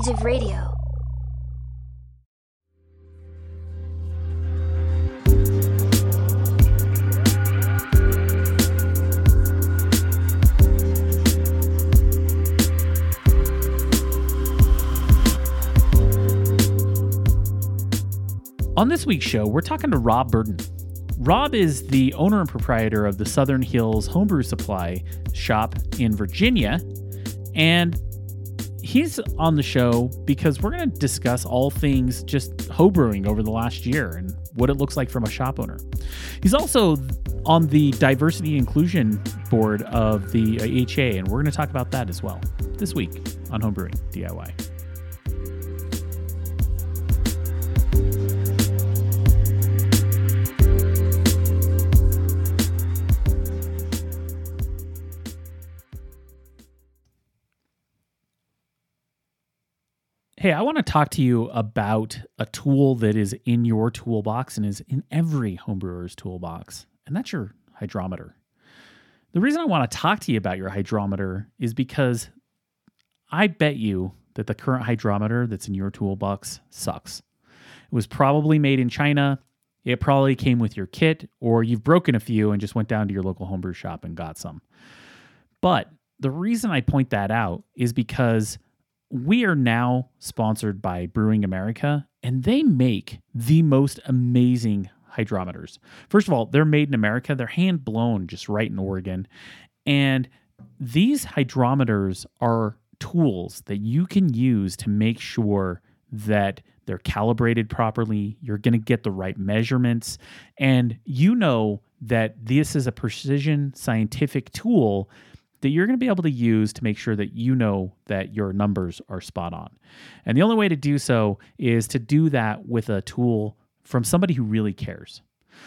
Alternative Radio. On this week's show, we're talking to Rob Burton. Rob is the owner and proprietor of the Southern Hills Homebrew Supply shop in Virginia. And he's on the show because we're going to discuss all things just homebrewing over the last year and what it looks like from a shop owner. He's also on the diversity inclusion board of the HA, and we're going to talk about that as well this week on Homebrewing DIY. Hey, I want to talk to you about a tool that is in your toolbox and is in every homebrewer's toolbox, and that's your hydrometer. The reason I want to talk to you about your hydrometer is because I bet you that the current hydrometer that's in your toolbox sucks. It was probably made in China. It probably came with your kit, or you've broken a few and just went down to your local homebrew shop and got some. But the reason I point that out is because we are now sponsored by Brewing America, and they make the most amazing hydrometers. First of all, they're made in America, they're hand blown just right in Oregon. And these hydrometers are tools that you can use to make sure that they're calibrated properly, you're going to get the right measurements, and you know that this is a precision scientific tool that you're going to be able to use to make sure that you know that your numbers are spot on. And the only way to do so is to do that with a tool from somebody who really cares.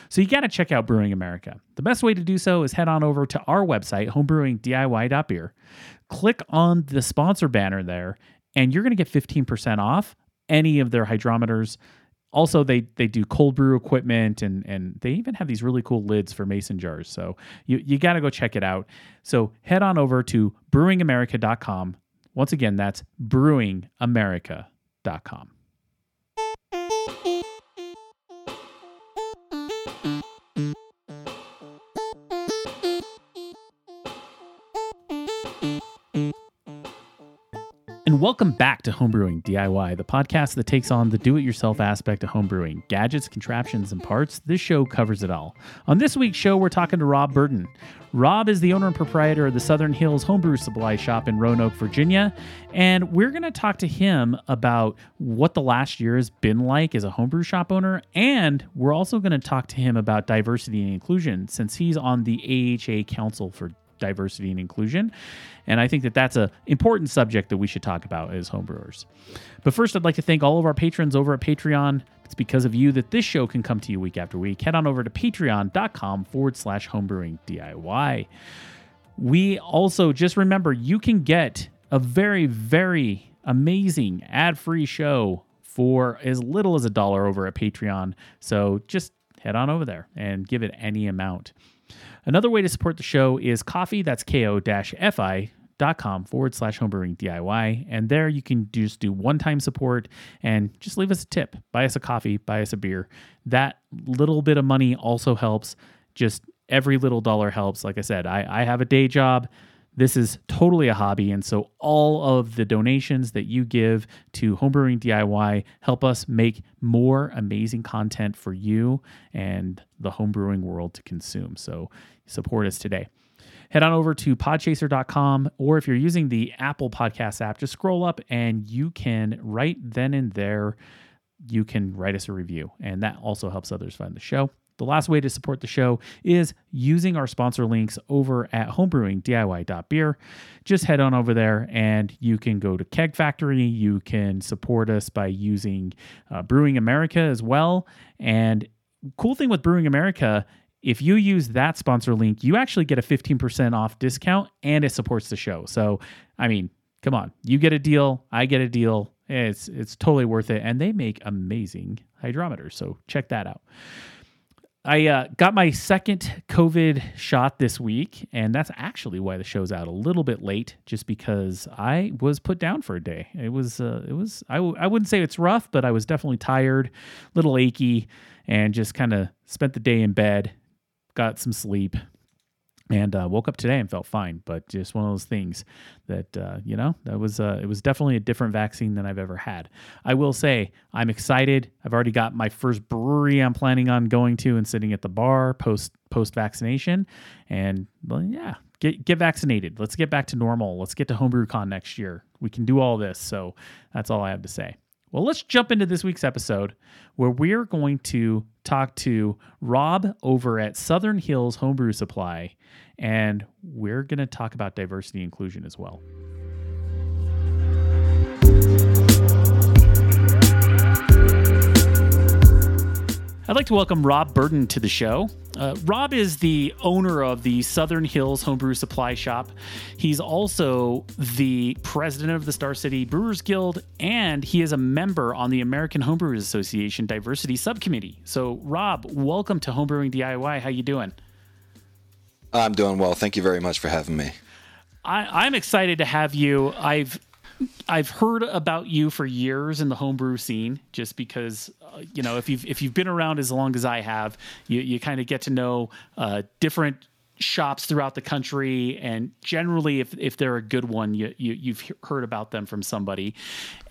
So you got to check out Brewing America. The best way to do so is head on over to our website, homebrewingdiy.beer. Click on the sponsor banner there, and you're going to get 15% off any of their hydrometers also they they do cold brew equipment and and they even have these really cool lids for mason jars. So you, you got to go check it out. So head on over to brewingamerica.com once again that's brewingamerica.com welcome back to Homebrewing DIY, the podcast that takes on the do it yourself aspect of homebrewing gadgets, contraptions, and parts. This show covers it all. On this week's show, we're talking to Rob Burton. Rob is the owner and proprietor of the Southern Hills Homebrew Supply Shop in Roanoke, Virginia. And we're going to talk to him about what the last year has been like as a homebrew shop owner. And we're also going to talk to him about diversity and inclusion since he's on the AHA Council for diversity and inclusion. And I think that that's an important subject that we should talk about as homebrewers. But first, I'd like to thank all of our patrons over at Patreon. It's because of you that this show can come to you week after week. Head on over to patreon.com forward slash homebrewing DIY. We also just remember you can get a very, very amazing ad free show for as little as a dollar over at Patreon. So just head on over there and give it any amount. Another way to support the show is Ko-fi. That's ko-fi dot com forward slash homebrewing DIY. And there you can just do one time support and just leave us a tip. Buy us a coffee, buy us a beer. That little bit of money also helps. Just every little dollar helps. Like I said, I, I have a day job. This is totally a hobby. And so all of the donations that you give to Homebrewing DIY help us make more amazing content for you and the homebrewing world to consume. So support us today. Head on over to podchaser.com, or if you're using the Apple Podcast app, just scroll up and you can, right then and there, you can write us a review. And that also helps others find the show. The last way to support the show is using our sponsor links over at homebrewingdiy.beer. Just head on over there and you can go to Keg Factory. You can support us by using uh, Brewing America as well. And cool thing with Brewing America, if you use that sponsor link, you actually get a 15% off discount and it supports the show. So, I mean, come on, you get a deal, I get a deal. It's it's totally worth it and they make amazing hydrometers. So, check that out. I uh, got my second COVID shot this week, and that's actually why the show's out a little bit late, just because I was put down for a day. It was, uh, it was, I w- I wouldn't say it's rough, but I was definitely tired, a little achy, and just kind of spent the day in bed, got some sleep, and uh, woke up today and felt fine. But just one of those things that uh, you know that was uh, it was definitely a different vaccine than I've ever had. I will say I'm excited. I've already got my first brewery I'm planning on going to and sitting at the bar post post vaccination, and well, yeah. Get, get vaccinated. Let's get back to normal. Let's get to HomebrewCon next year. We can do all this. So that's all I have to say. Well, let's jump into this week's episode where we're going to talk to Rob over at Southern Hills Homebrew Supply, and we're going to talk about diversity inclusion as well. I'd like to welcome Rob Burton to the show. Uh, Rob is the owner of the Southern Hills Homebrew Supply Shop. He's also the president of the Star City Brewers Guild, and he is a member on the American Homebrewers Association Diversity Subcommittee. So, Rob, welcome to Homebrewing DIY. How you doing? I'm doing well. Thank you very much for having me. I, I'm excited to have you. I've I've heard about you for years in the homebrew scene, just because uh, you know if you've if you've been around as long as I have, you you kind of get to know uh, different shops throughout the country, and generally, if if they're a good one, you, you you've heard about them from somebody.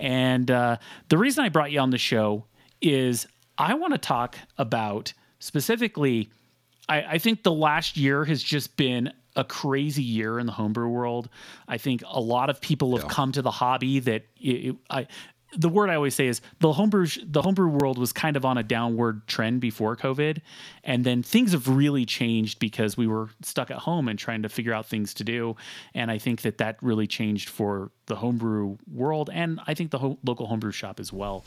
And uh, the reason I brought you on the show is I want to talk about specifically. I, I think the last year has just been a crazy year in the homebrew world. I think a lot of people have yeah. come to the hobby that it, it, I the word I always say is the homebrew the homebrew world was kind of on a downward trend before COVID, and then things have really changed because we were stuck at home and trying to figure out things to do. And I think that that really changed for the homebrew world, and I think the ho- local homebrew shop as well.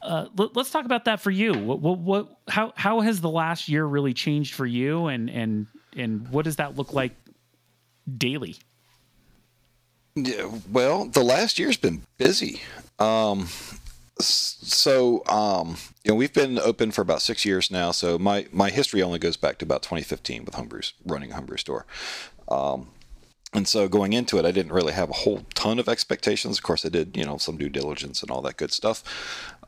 Uh, let, us talk about that for you. What, what, what, how, how has the last year really changed for you, and and and what does that look like daily? Yeah, well, the last year's been busy. Um, so um, you know we've been open for about six years now. So my my history only goes back to about 2015 with homebrews running a homebrew store. Um, and so going into it, I didn't really have a whole ton of expectations. Of course, I did you know some due diligence and all that good stuff.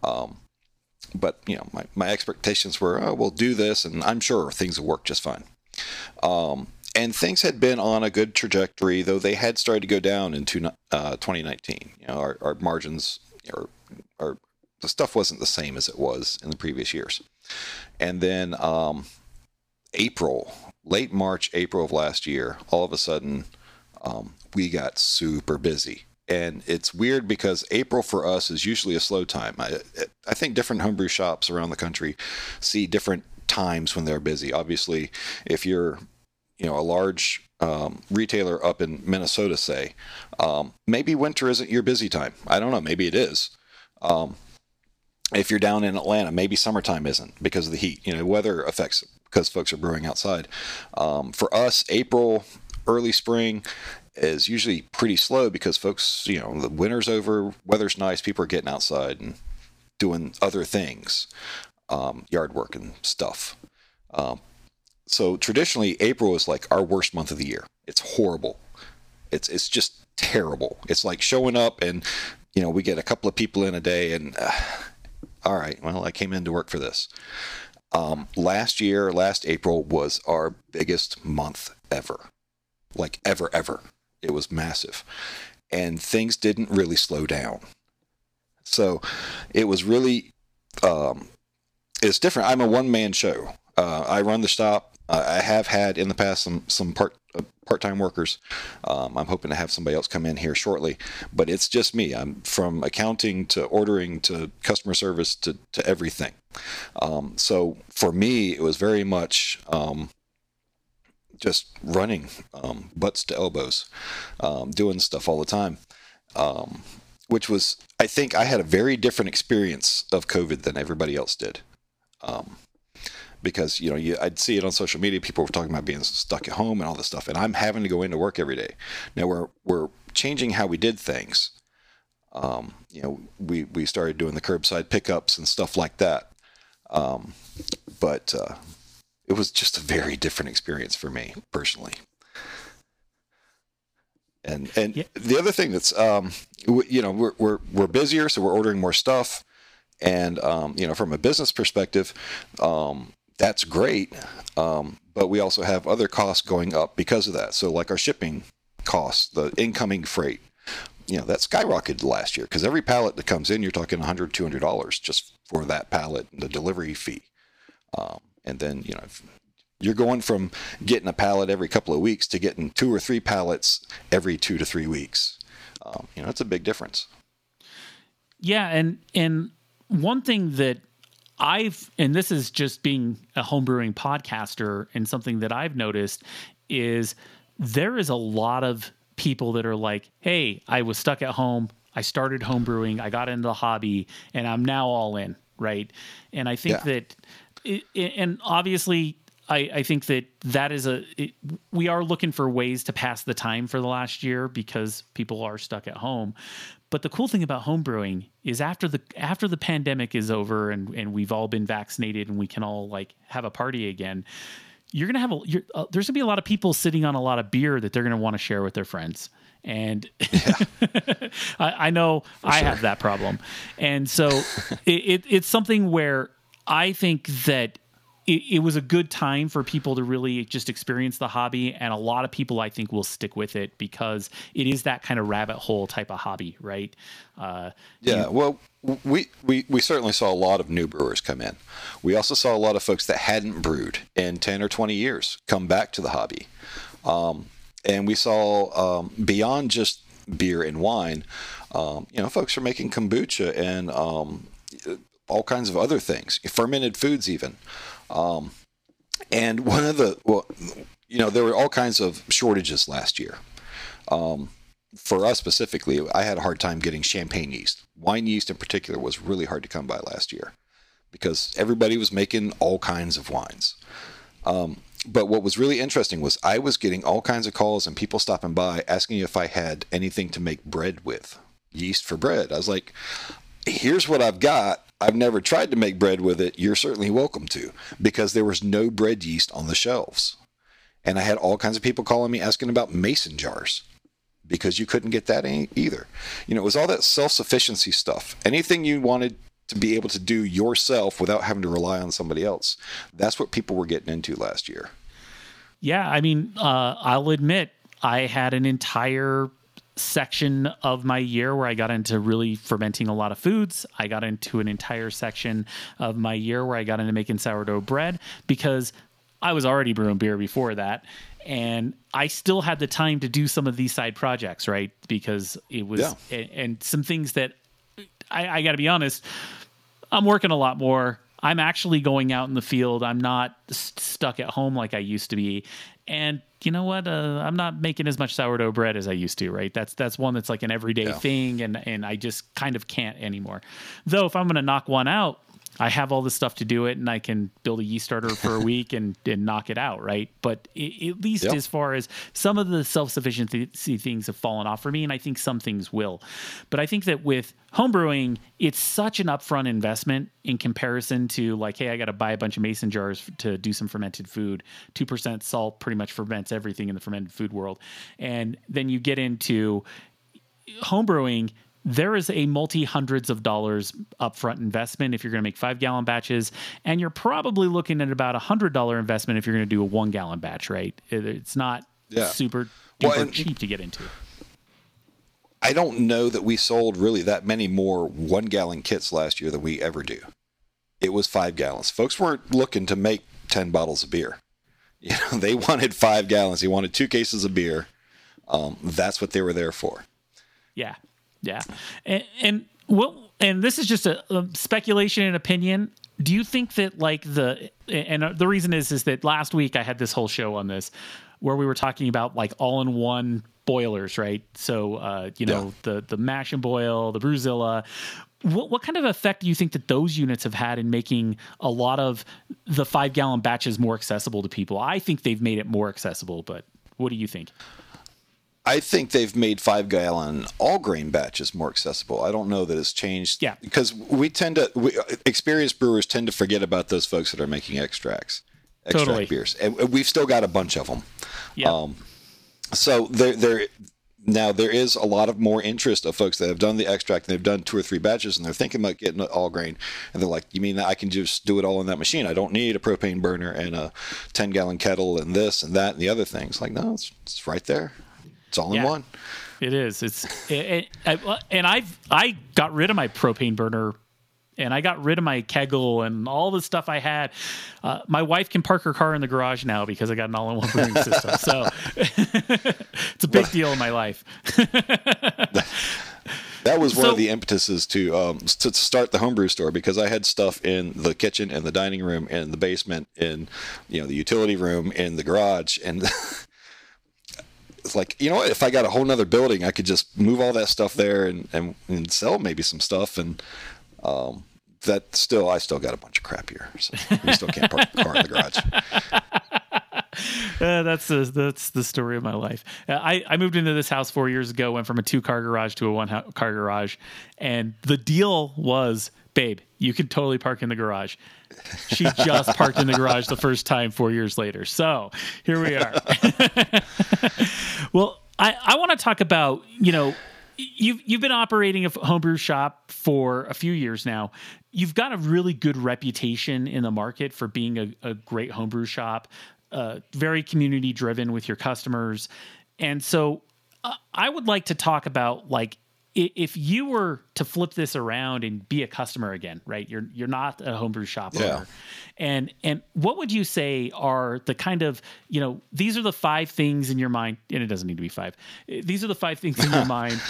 Um, but you know my, my expectations were oh, we'll do this and I'm sure things will work just fine. Um, and things had been on a good trajectory, though they had started to go down into uh, 2019. You know, our, our margins, our, our, the stuff wasn't the same as it was in the previous years. And then um, April, late March, April of last year, all of a sudden, um, we got super busy. And it's weird because April for us is usually a slow time. I, I think different homebrew shops around the country see different times when they're busy. Obviously, if you're you know a large um, retailer up in Minnesota, say, um, maybe winter isn't your busy time. I don't know. Maybe it is. Um, if you're down in Atlanta, maybe summertime isn't because of the heat. You know, weather affects because folks are brewing outside. Um, for us, April, early spring is usually pretty slow because folks, you know, the winter's over, weather's nice, people are getting outside and doing other things um, yard work and stuff. Um, so traditionally, April is like our worst month of the year. It's horrible. It's it's just terrible. It's like showing up and you know we get a couple of people in a day and uh, all right, well I came in to work for this. Um, last year, last April was our biggest month ever, like ever ever. It was massive, and things didn't really slow down. So it was really um, it's different. I'm a one man show. Uh, I run the shop. Uh, I have had in the past some some part uh, part time workers. Um, I'm hoping to have somebody else come in here shortly, but it's just me. I'm from accounting to ordering to customer service to to everything. Um, so for me, it was very much. Um, just running um, butts to elbows, um, doing stuff all the time um, which was I think I had a very different experience of COVID than everybody else did. Um, because you know you, I'd see it on social media. People were talking about being stuck at home and all this stuff, and I'm having to go into work every day. Now we're we're changing how we did things. Um, you know, we we started doing the curbside pickups and stuff like that. Um, but uh, it was just a very different experience for me personally. And and yeah. the other thing that's um, you know we're we're we're busier, so we're ordering more stuff, and um, you know from a business perspective, um, that's great. Um, but we also have other costs going up because of that. So like our shipping costs, the incoming freight, you know that skyrocketed last year because every pallet that comes in, you're talking 100 200 dollars just for that pallet and the delivery fee. Um, and then you know you're going from getting a pallet every couple of weeks to getting two or three pallets every two to three weeks. Um, you know, it's a big difference. Yeah, and and one thing that I've and this is just being a homebrewing podcaster and something that I've noticed is there is a lot of people that are like, "Hey, I was stuck at home. I started homebrewing. I got into the hobby, and I'm now all in." Right, and I think yeah. that, it, and obviously, I, I think that that is a it, we are looking for ways to pass the time for the last year because people are stuck at home. But the cool thing about homebrewing is after the after the pandemic is over and and we've all been vaccinated and we can all like have a party again, you're gonna have a uh, there's gonna be a lot of people sitting on a lot of beer that they're gonna want to share with their friends. And yeah. I, I, know For I sure. have that problem, and so it, it, it's something where I think that it, it, was a good time for people to really just experience the hobby and a lot of people i think will stick with it because it is that kind of rabbit hole type of hobby right? Uh, yeah you, well we, we we certainly saw a lot of new brewers come in. We also saw a lot of folks that hadn't brewed in 10 or 20 years come back to the hobby. Um, and we saw um, beyond just beer and wine um, you know folks are making kombucha and um, all kinds of other things fermented foods even um, and one of the, well, you know, there were all kinds of shortages last year. Um, for us specifically, I had a hard time getting champagne yeast. Wine yeast in particular was really hard to come by last year because everybody was making all kinds of wines. Um, but what was really interesting was I was getting all kinds of calls and people stopping by asking if I had anything to make bread with, yeast for bread. I was like, here's what I've got. I've never tried to make bread with it. You're certainly welcome to because there was no bread yeast on the shelves. And I had all kinds of people calling me asking about mason jars because you couldn't get that either. You know, it was all that self sufficiency stuff. Anything you wanted to be able to do yourself without having to rely on somebody else. That's what people were getting into last year. Yeah. I mean, uh, I'll admit, I had an entire section of my year where I got into really fermenting a lot of foods. I got into an entire section of my year where I got into making sourdough bread because I was already brewing beer before that. And I still had the time to do some of these side projects, right? Because it was, yeah. and, and, some things that I, I got to be honest, I'm working a lot more. I'm actually going out in the field. I'm not st- stuck at home like I used to be. And you know what? Uh, I'm not making as much sourdough bread as I used to, right? That's that's one that's like an everyday yeah. thing, and and I just kind of can't anymore. Though if I'm going to knock one out, I have all the stuff to do it, and I can build a yeast starter for a week and, and knock it out, right? But it, at least yep. as far as some of the self sufficiency things have fallen off for me, and I think some things will. But I think that with homebrewing, it's such an upfront investment in comparison to like, hey, I got to buy a bunch of mason jars to do some fermented food. Two percent salt pretty much ferments everything in the fermented food world, and then you get into homebrewing there is a multi hundreds of dollars upfront investment if you're going to make five gallon batches, and you're probably looking at about a hundred dollar investment if you're going to do a one gallon batch. Right? It's not yeah. super well, cheap to get into. I don't know that we sold really that many more one gallon kits last year than we ever do. It was five gallons. Folks weren't looking to make ten bottles of beer. You know, they wanted five gallons. They wanted two cases of beer. Um, that's what they were there for. Yeah, yeah, and, and what? And this is just a, a speculation and opinion. Do you think that like the and the reason is is that last week I had this whole show on this where we were talking about like all in one boilers, right? So uh, you know yeah. the the mash and boil, the Brewzilla. What, what kind of effect do you think that those units have had in making a lot of the five gallon batches more accessible to people? I think they've made it more accessible, but what do you think? I think they've made five gallon all grain batches more accessible. I don't know that it's changed. Yeah. Because we tend to, we, experienced brewers tend to forget about those folks that are making extracts. extract Totally. beers, and we've still got a bunch of them. Yeah. Um, so there, there now there is a lot of more interest of folks that have done the extract and they've done two or three batches and they're thinking about getting all grain and they're like you mean that i can just do it all in that machine i don't need a propane burner and a 10 gallon kettle and this and that and the other things like no it's, it's right there it's all in Yeah. one It is. It's it, it, I, and I've I got rid of my propane burner. And I got rid of my keggle and all the stuff I had. Uh, my wife can park her car in the garage now because I got an all-in-one brewing system. So it's a big deal in my life. that was one So- of the impetuses to um, to start the homebrew store because I had stuff in the kitchen and the dining room and the basement in you know the utility room in the garage and it's like you know what if I got a whole nother building I could just move all that stuff there and and, and sell maybe some stuff and um, that still I still got a bunch of crap here so we still can't park the car in the garage Uh, that's the that's the story of my life. Uh, I I moved into this house four years ago. Went from a two car garage to a one car garage, and the deal was, babe, you can totally park in the garage. She just parked in the garage the first time four years later. So here we are. well, I I want to talk about you know. You've you've been operating a homebrew shop for a few years now. You've got a really good reputation in the market for being a, a great homebrew shop, uh, very community driven with your customers, and so uh, I would like to talk about like if you were to flip this around and be a customer again, right? You're you're not a homebrew shop Yeah. owner, and and what would you say are the kind of you know these are the five things in your mind, and it doesn't need to be five. These are the five things in your mind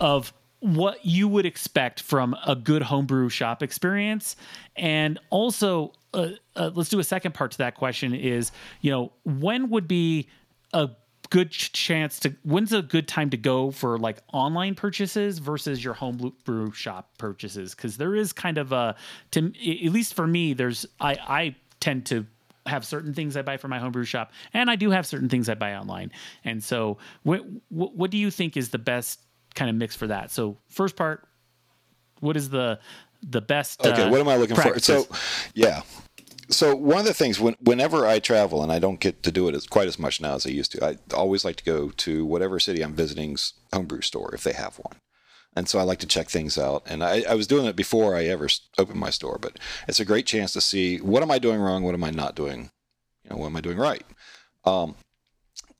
of what you would expect from a good homebrew shop experience and also uh, uh, let's do a second part to that question is you know when would be a good chance to when's a good time to go for like online purchases versus your home brew shop purchases because there is kind of a to at least for me there's i i tend to have certain things I buy from my homebrew shop, and I do have certain things I buy online. And so, what what, what do you think is the best kind of mix for that? So, first part, what is the the best? Okay, uh, what am I looking for? So, yeah. So one of the things when, whenever I travel, and I don't get to do it as quite as much now as I used to, I always like to go to whatever city I'm visiting's homebrew store if they have one. And so I like to check things out. And I, I was doing it before I ever opened my store, but it's a great chance to see what am I doing wrong, what am I not doing, you know, what am I doing right. Um,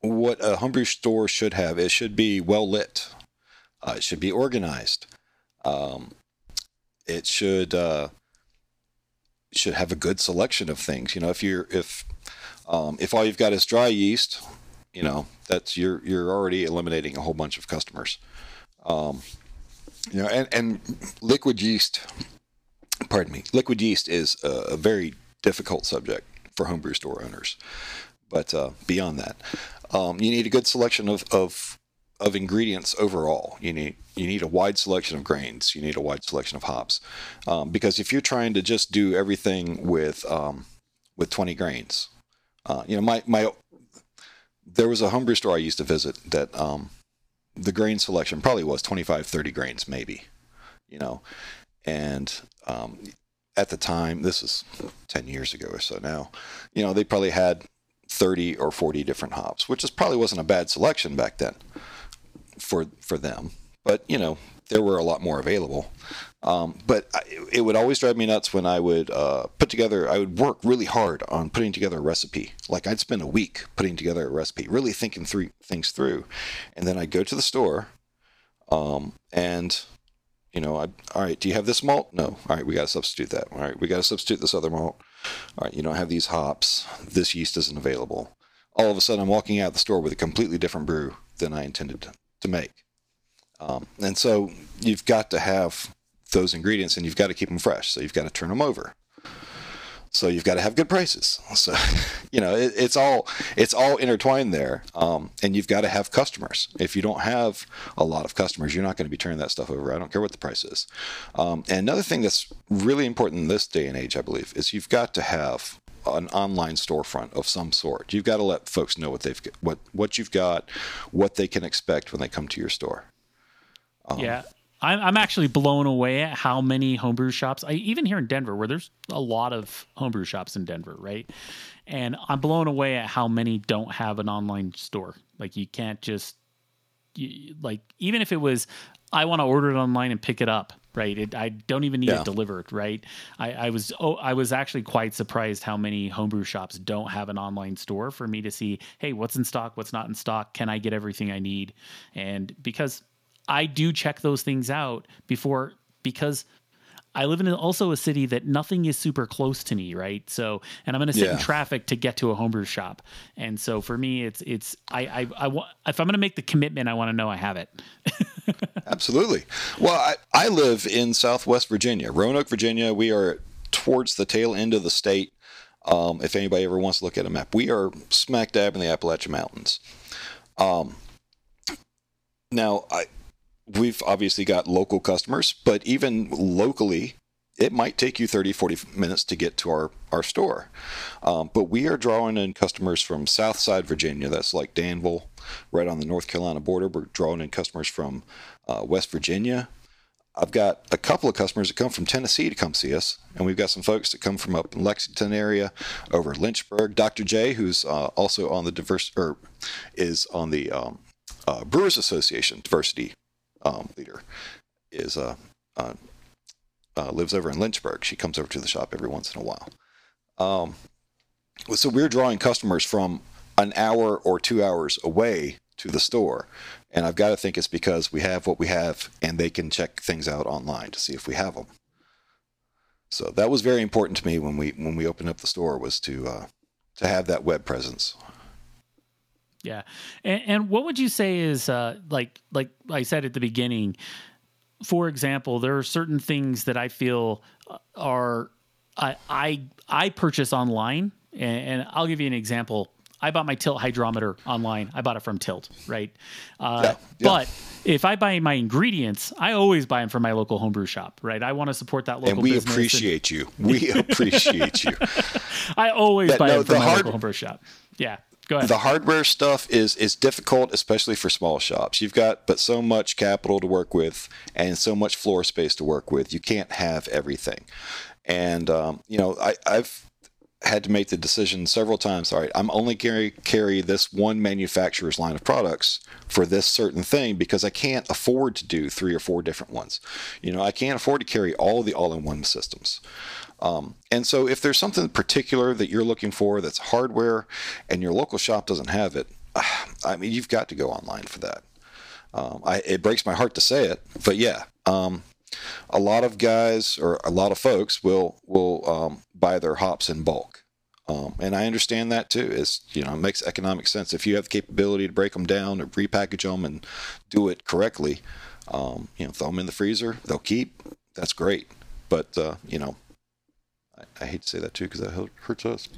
what a homebrew store should have, it should be well lit. Uh, it should be organized. Um, it should uh, should have a good selection of things. You know, if you're if um, if all you've got is dry yeast, you know that's you're you're already eliminating a whole bunch of customers. Um, you know, and and liquid yeast, pardon me, liquid yeast is a, a very difficult subject for homebrew store owners. But uh, beyond that, um, you need a good selection of, of of ingredients overall. You need you need a wide selection of grains. You need a wide selection of hops, um, because if you're trying to just do everything with um, with 20 grains, uh, you know my my there was a homebrew store I used to visit that um, the grain selection probably was 25 30 grains maybe, you know, and um, at the time this is 10 years ago or so now, you know they probably had 30 or 40 different hops, which is probably wasn't a bad selection back then for for them. But you know, there were a lot more available. Um, but I, it would always drive me nuts when I would uh, put together. I would work really hard on putting together a recipe. Like I'd spend a week putting together a recipe, really thinking through things through, and then I'd go to the store, um, and you know, I all right. Do you have this malt? No. All right, we got to substitute that. All right, we got to substitute this other malt. All right, you don't have these hops. This yeast isn't available. All of a sudden, I'm walking out of the store with a completely different brew than I intended to, make. Um, and so you've got to have those ingredients, and you've got to keep them fresh. So you've got to turn them over. So you've got to have good prices. So you know it, it's all it's all intertwined there, um, and you've got to have customers. If you don't have a lot of customers, you're not going to be turning that stuff over. I don't care what the price is. Um, and another thing that's really important in this day and age, I believe, is you've got to have an online storefront of some sort. You've got to let folks know what they've what what you've got, what they can expect when they come to your store. Um, yeah, I'm, I'm actually blown away at how many homebrew shops, I, even here in Denver, where there's a lot of homebrew shops in Denver, right? And I'm blown away at how many don't have an online store. Like you can't just, you, like, even if it was, I want to order it online and pick it up, right? It, I don't even need Yeah. it delivered, right? I, I was oh, I was actually quite surprised how many homebrew shops don't have an online store for me to see, hey, what's in stock, what's not in stock, can I get everything I need? And because I do check those things out before because I live in also a city that nothing is super close to me, right? So, and I'm going to sit in traffic to get to a homebrew shop, and so for me, it's it's I I, I want if I'm going to make the commitment, I want to know I have it. Absolutely. Well, I, I live in Southwest Virginia, Roanoke, Virginia. We are towards the tail end of the state. Um, if anybody ever wants to look at a map, we are smack dab in the Appalachian Mountains. Um, now, I, we've obviously got local customers, but even locally, it might take you 30, 40 minutes to get to our, our store. Um, but we are drawing in customers from Southside Virginia. That's like Danville, right on the North Carolina border. We're drawing in customers from uh, West Virginia. I've got a couple of customers that come from Tennessee to come see us, and we've got some folks that come from up in Lexington area, over Lynchburg. Dr. J, who's uh, also on the diverse or is on the um, uh, Brewers Association diversity um, leader, is uh, uh, uh, lives over in Lynchburg. She comes over to the shop every once in a while. Um, so we're drawing customers from an hour or two hours away to the store. And I've got to think it's because we have what we have and they can check things out online to see if we have them. So that was very important to me when we when we opened up the store was to uh, to have that web presence. Yeah, and, and what would you say is uh, like like I said at the beginning? For example, there are certain things that I feel uh, are I I, I purchase online, and, and I'll give you an example. I bought my tilt hydrometer online. I bought it from Tilt, right? Uh, Yeah, yeah. But if I buy my ingredients, I always buy them from my local homebrew shop, right? I want to support that local And we business. and- appreciate you. We appreciate you. I always That- buy no, them from the my hard- local homebrew shop. Yeah, go ahead. the hardware stuff is is difficult, especially for small shops. You've got but so much capital to work with and so much floor space to work with. You can't have everything. And um, you know, I, I've had to make the decision several times. All right, I'm only carry carry this one manufacturer's line of products for this certain thing because I can't afford to do three or four different ones. You know, I can't afford to carry all the all-in-one systems. Um, and so, if there's something particular that you're looking for that's hardware and your local shop doesn't have it, I mean, you've got to go online for that. Um, I, it breaks my heart to say it, but yeah, um, a lot of guys or a lot of folks will will um, buy their hops in bulk, um, and I understand that too. It's you know it makes economic sense if you have the capability to break them down or repackage them and do it correctly. Um, you know, throw them in the freezer, they'll keep. That's great, but uh, you know, I, hate to say that too because that hurts us.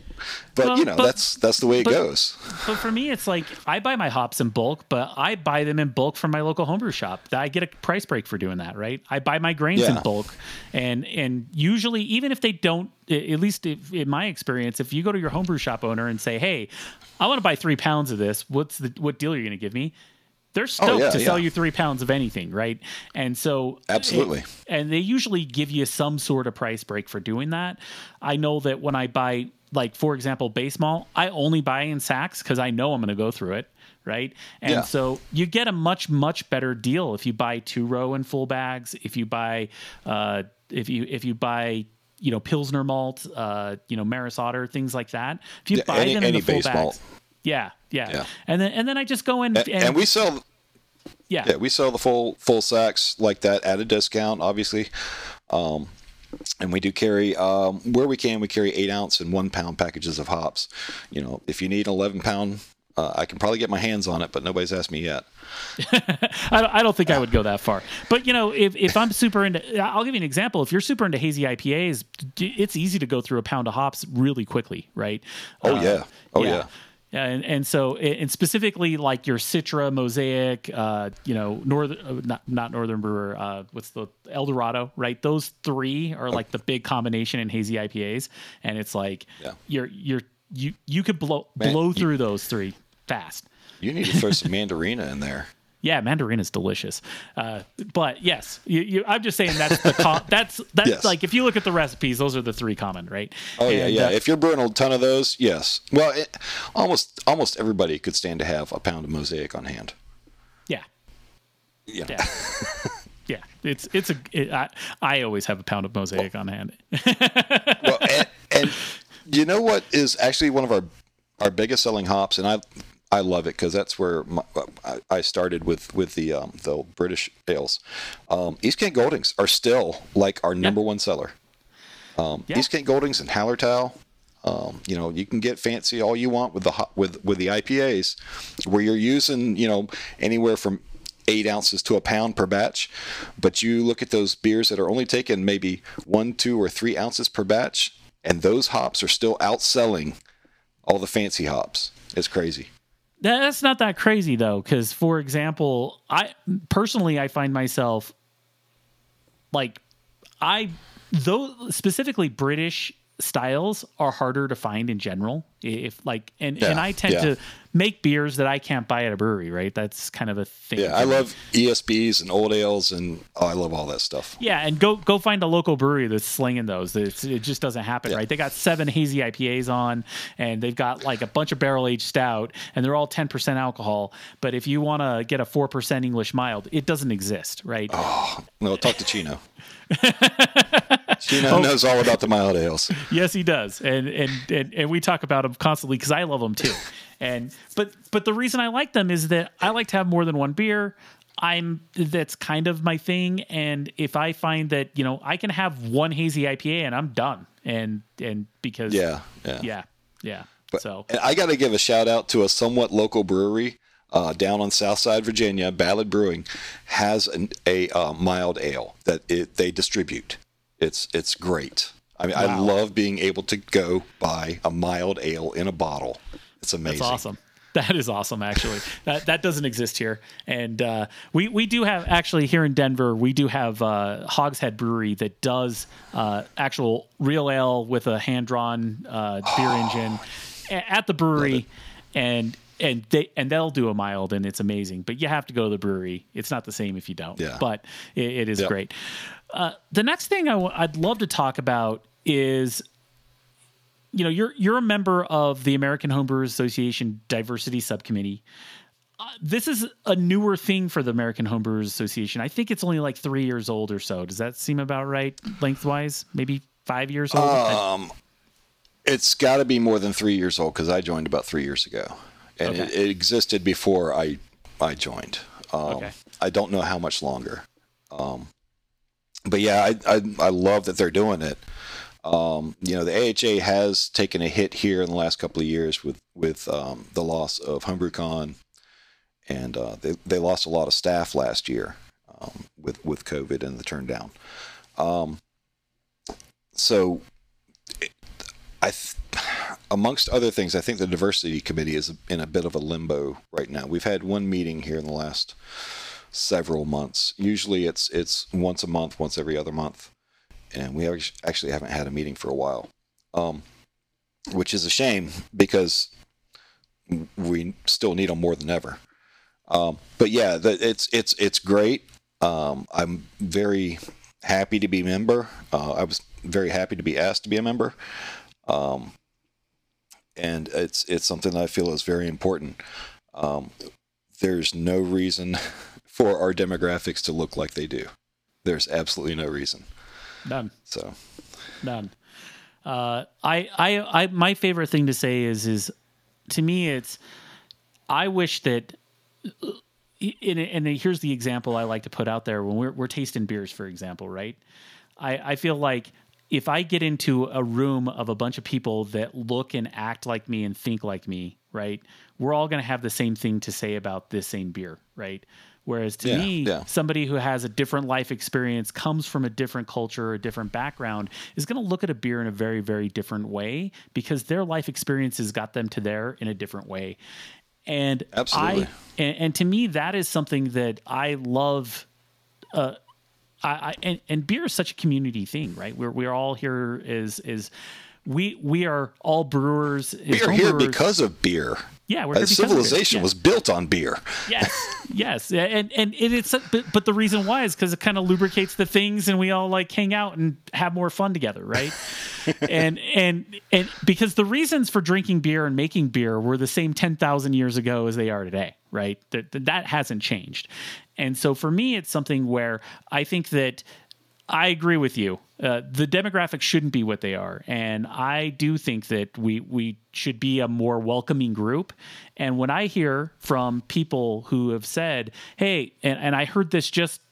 But Well, you know, but- that's that's the way it but- goes. But for me, it's like I buy my hops in bulk, but I buy them in bulk from my local homebrew shop. I get a price break for doing that, right? I buy my grains in bulk, and and usually, even if they don't, at least if, in my experience, if you go to your homebrew shop owner and say, "Hey, I want to buy three pounds of this. What's the what deal are you going to give me?" They're stoked Oh, yeah, to sell you three pounds of anything, right? And so, Absolutely. and they usually give you some sort of price break for doing that. I know that when I buy, like for example, base malt, I only buy in sacks because I know I'm going to go through it, right? And Yeah. so you get a much much better deal if you buy two row and full bags. If you buy, uh, if you if you buy. You know Pilsner malt, uh, you know Maris Otter, things like that. If you Yeah, buy any- them in the full base bags, malt. Yeah, yeah, Yeah. and then and then I just go in And, and we sell yeah, Yeah, we sell the full full sacks like that at a discount, obviously. Um, and we do carry um, where we can. We carry eight ounce and one pound packages of hops. You know, if you need an eleven pound, uh, I can probably get my hands on it, but nobody's asked me yet. I don't, I don't think I would go that far. But you know, if, if I'm super into, I'll give you an example. If you're super into hazy IPAs, it's easy to go through a pound of hops really quickly, right? Oh Uh, yeah, oh yeah. Yeah, and, and so and specifically like your Citra, Mosaic, uh, you know, Northern, uh, not not Northern Brewer, uh, what's the Eldorado, right? Those three are like the big combination in hazy IPAs, and it's like Yeah. you're you're you you could blow Man, blow you- through those three fast. You need to throw some mandarina in there. Yeah, mandarin is delicious. Uh, but yes, you, you, I'm just saying that's the co- that's that's Yes. like if you look at the recipes, those are the three common, right? Oh yeah, And, yeah. uh, if you're brewing a ton of those, yes. Well, it, almost almost everybody could stand to have a pound of mosaic on hand. yeah, Yeah. yeah. Yeah, it's it's a. It, I I always have a pound of mosaic on hand. well, and, and you know what is actually one of our our biggest selling hops, and I I love it because that's where my, I, started with with the um, the British ales. Um, East Kent Goldings are still like our number one seller. Um, Yeah. East Kent Goldings and Hallertau. Um, you know, you can get fancy all you want with the with with the IPAs, where you're using you know anywhere from eight ounces to a pound per batch. But you look at those beers that are only taking maybe one, two, or three ounces per batch, and those hops are still outselling all the fancy hops. It's crazy. That's not that crazy though, because for example, I personally I find myself like I though specifically British styles are harder to find in general. If like and and I tend yeah. to make beers that I can't buy at a brewery, right? That's kind of a thing. Yeah, I love ESBs and old ales, and oh, I love all that stuff. Yeah, and go go find a local brewery that's slinging those. It's, it just doesn't happen, Yeah. right? They got seven hazy IPAs on, and they've got like a bunch of barrel aged stout, and they're all ten percent alcohol. But if you want to get a four percent English mild, it doesn't exist, right? Oh no, talk to Chino. Chino knows all about the mild ales. Yes, he does, and and and, and we talk about them constantly because I love them too. And but but the reason I like them is that I like to have more than one beer. I'm that's kind of my thing, and if I find that you know I can have one hazy IPA and I'm done, and and because Yeah, yeah. yeah yeah so I got to give a shout out to a somewhat local brewery uh, down on Southside Virginia. Ballad Brewing has an, a uh, mild ale that it, they distribute. It's it's great. I mean, I love being able to go buy a mild ale in a bottle. It's amazing. That's awesome. That is awesome. Actually, that that doesn't exist here, and uh, we we do have actually here in Denver. We do have uh, Hogshead Brewery that does uh, actual real ale with a hand drawn uh, beer engine at the brewery, and and they and they'll do a mild, and it's amazing. But you have to go to the brewery. It's not the same if you don't. Yeah. But it, it is Yep. great. Uh, the next thing I w- I'd love to talk about is you know you're you're a member of the American Homebrewers Association Diversity Subcommittee. Uh, this is a newer thing for the American Homebrewers Association. I think it's only like three years old or so. Does that seem about right lengthwise? Maybe five years old. Um, It's got to be more than three years old because I joined about three years ago, and it, Okay. it existed before I I joined. Um, Okay. I don't know how much longer. Um, but yeah, I, I I love that they're doing it. Um, you know, the AHA has taken a hit here in the last couple of years with with um, the loss of HomebrewCon, and uh, they they lost a lot of staff last year um, with with COVID and the turn down. Um, so, it- I, th- amongst other things, I think the diversity committee is in a bit of a limbo right now. We've had one meeting here in the last several months. Usually, it's it's once a month, once every other month, and we actually haven't had a meeting for a while, um, which is a shame because we still need them more than ever. Um, but yeah, the, it's it's it's great. Um, I'm very happy to be a member. Uh, I was very happy to be asked to be a member, um, and it's it's something that I feel is very important. Um, there's no reason for our demographics to look like they do. There's absolutely no reason. None. So None. Uh, I, I, I, my favorite thing to say is, is to me, it's, I wish that, and, and here's the example I like to put out there when we're, we're tasting beers, for example, right? I, I feel like if I get into a room of a bunch of people that look and act like me and think like me, right? We're all going to have the same thing to say about this same beer, right? Whereas to Yeah, me, yeah. somebody who has a different life experience, comes from a different culture, a different background, is going to look at a beer in a very, very different way because their life experiences got them to there in a different way. And Absolutely. I, and, and to me, that is something that I love. Uh, I, I and, and beer is such a community thing, right? We're we're all here is is we we are all brewers. we are here because of beer. Yeah, we're here because of it. civilization Yeah. was built on beer. yes yes and and it, it's but, but the reason why is because it kind of lubricates the things and we all like hang out and have more fun together right and and and because the reasons for drinking beer and making beer were the same 10,000 years ago as they are today right that that hasn't changed and so for me it's something where i think that I agree with you. Uh, the demographics shouldn't be what they are, and I do think that we we should be a more welcoming group. And when I hear from people who have said, "Hey," and, and I heard this just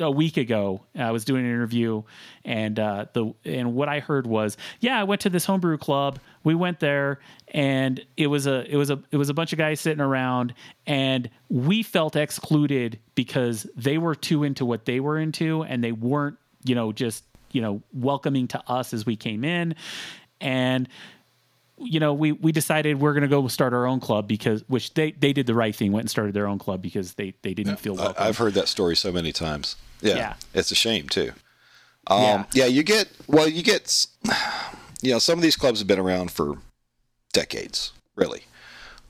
a week ago, I was doing an interview, and uh, the and what I heard was, "Yeah, I went to this homebrew club. We went there, and it was a it was a it was a bunch of guys sitting around, and we felt excluded because they were too into what they were into, and they weren't." you know, just, you know, welcoming to us as we came in. And, you know, we, we decided we're going to go start our own club because, which they, they did the right thing, went and started their own club because they, they didn't feel welcome. I've heard that story so many times. Yeah, Yeah. it's a shame too. Um, Yeah. yeah. you get well, you get, s- you know, some of these clubs have been around for decades, really,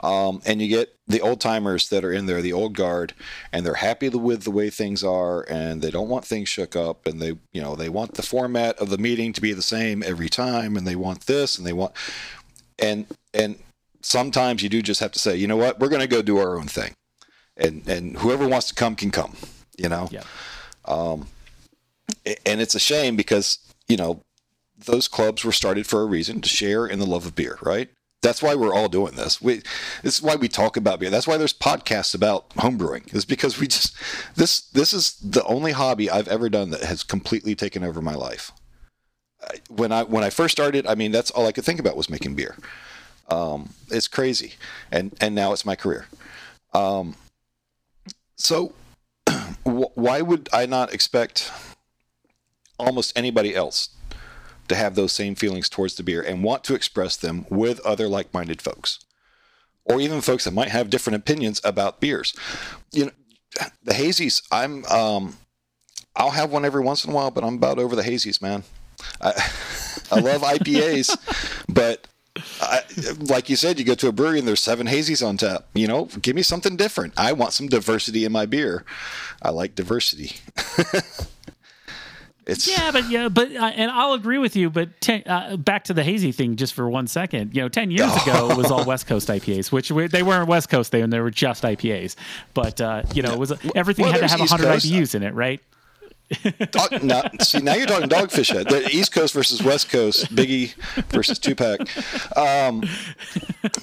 um, and you get the old timers that are in there, the old guard, and they're happy with the way things are, and they don't want things shook up, and they, you know, they want the format of the meeting to be the same every time, and they want this, and they want, and and sometimes you do just have to say, you know what, we're going to go do our own thing, and and whoever wants to come can come, you know? Yeah. um, and it's a shame because you know those clubs were started for a reason to share in the love of beer right that's why we're all doing this. We this is why we talk about beer. That's why there's podcasts about homebrewing is because we just this this is the only hobby i've ever done that has completely taken over my life. When i when i first started i mean that's all i could think about was making beer. Um, it's crazy. And and now it's my career. Um, so why would i not expect almost anybody else to have those same feelings towards the beer and want to express them with other like-minded folks or even folks that might have different opinions about beers you know the hazies i'm um i'll have one every once in a while but i'm about over the hazies man i i love ipas but I, like you said, you go to a brewery and there's seven hazies on tap. You know, give me something different. I want some diversity in my beer. I like diversity. it's Yeah, but yeah, but uh, and I'll agree with you. But ten, uh, back to the hazy thing, just for one second. You know, ten years ago it was all West Coast IPAs, which we, they weren't West Coast. They they were just IPAs. But uh, you know, it was everything Well, had to have hundred Coast. IBUs in it, right? Dog, no, see, now you're talking Dogfish Head. The East Coast versus West Coast, Biggie versus Tupac. Um,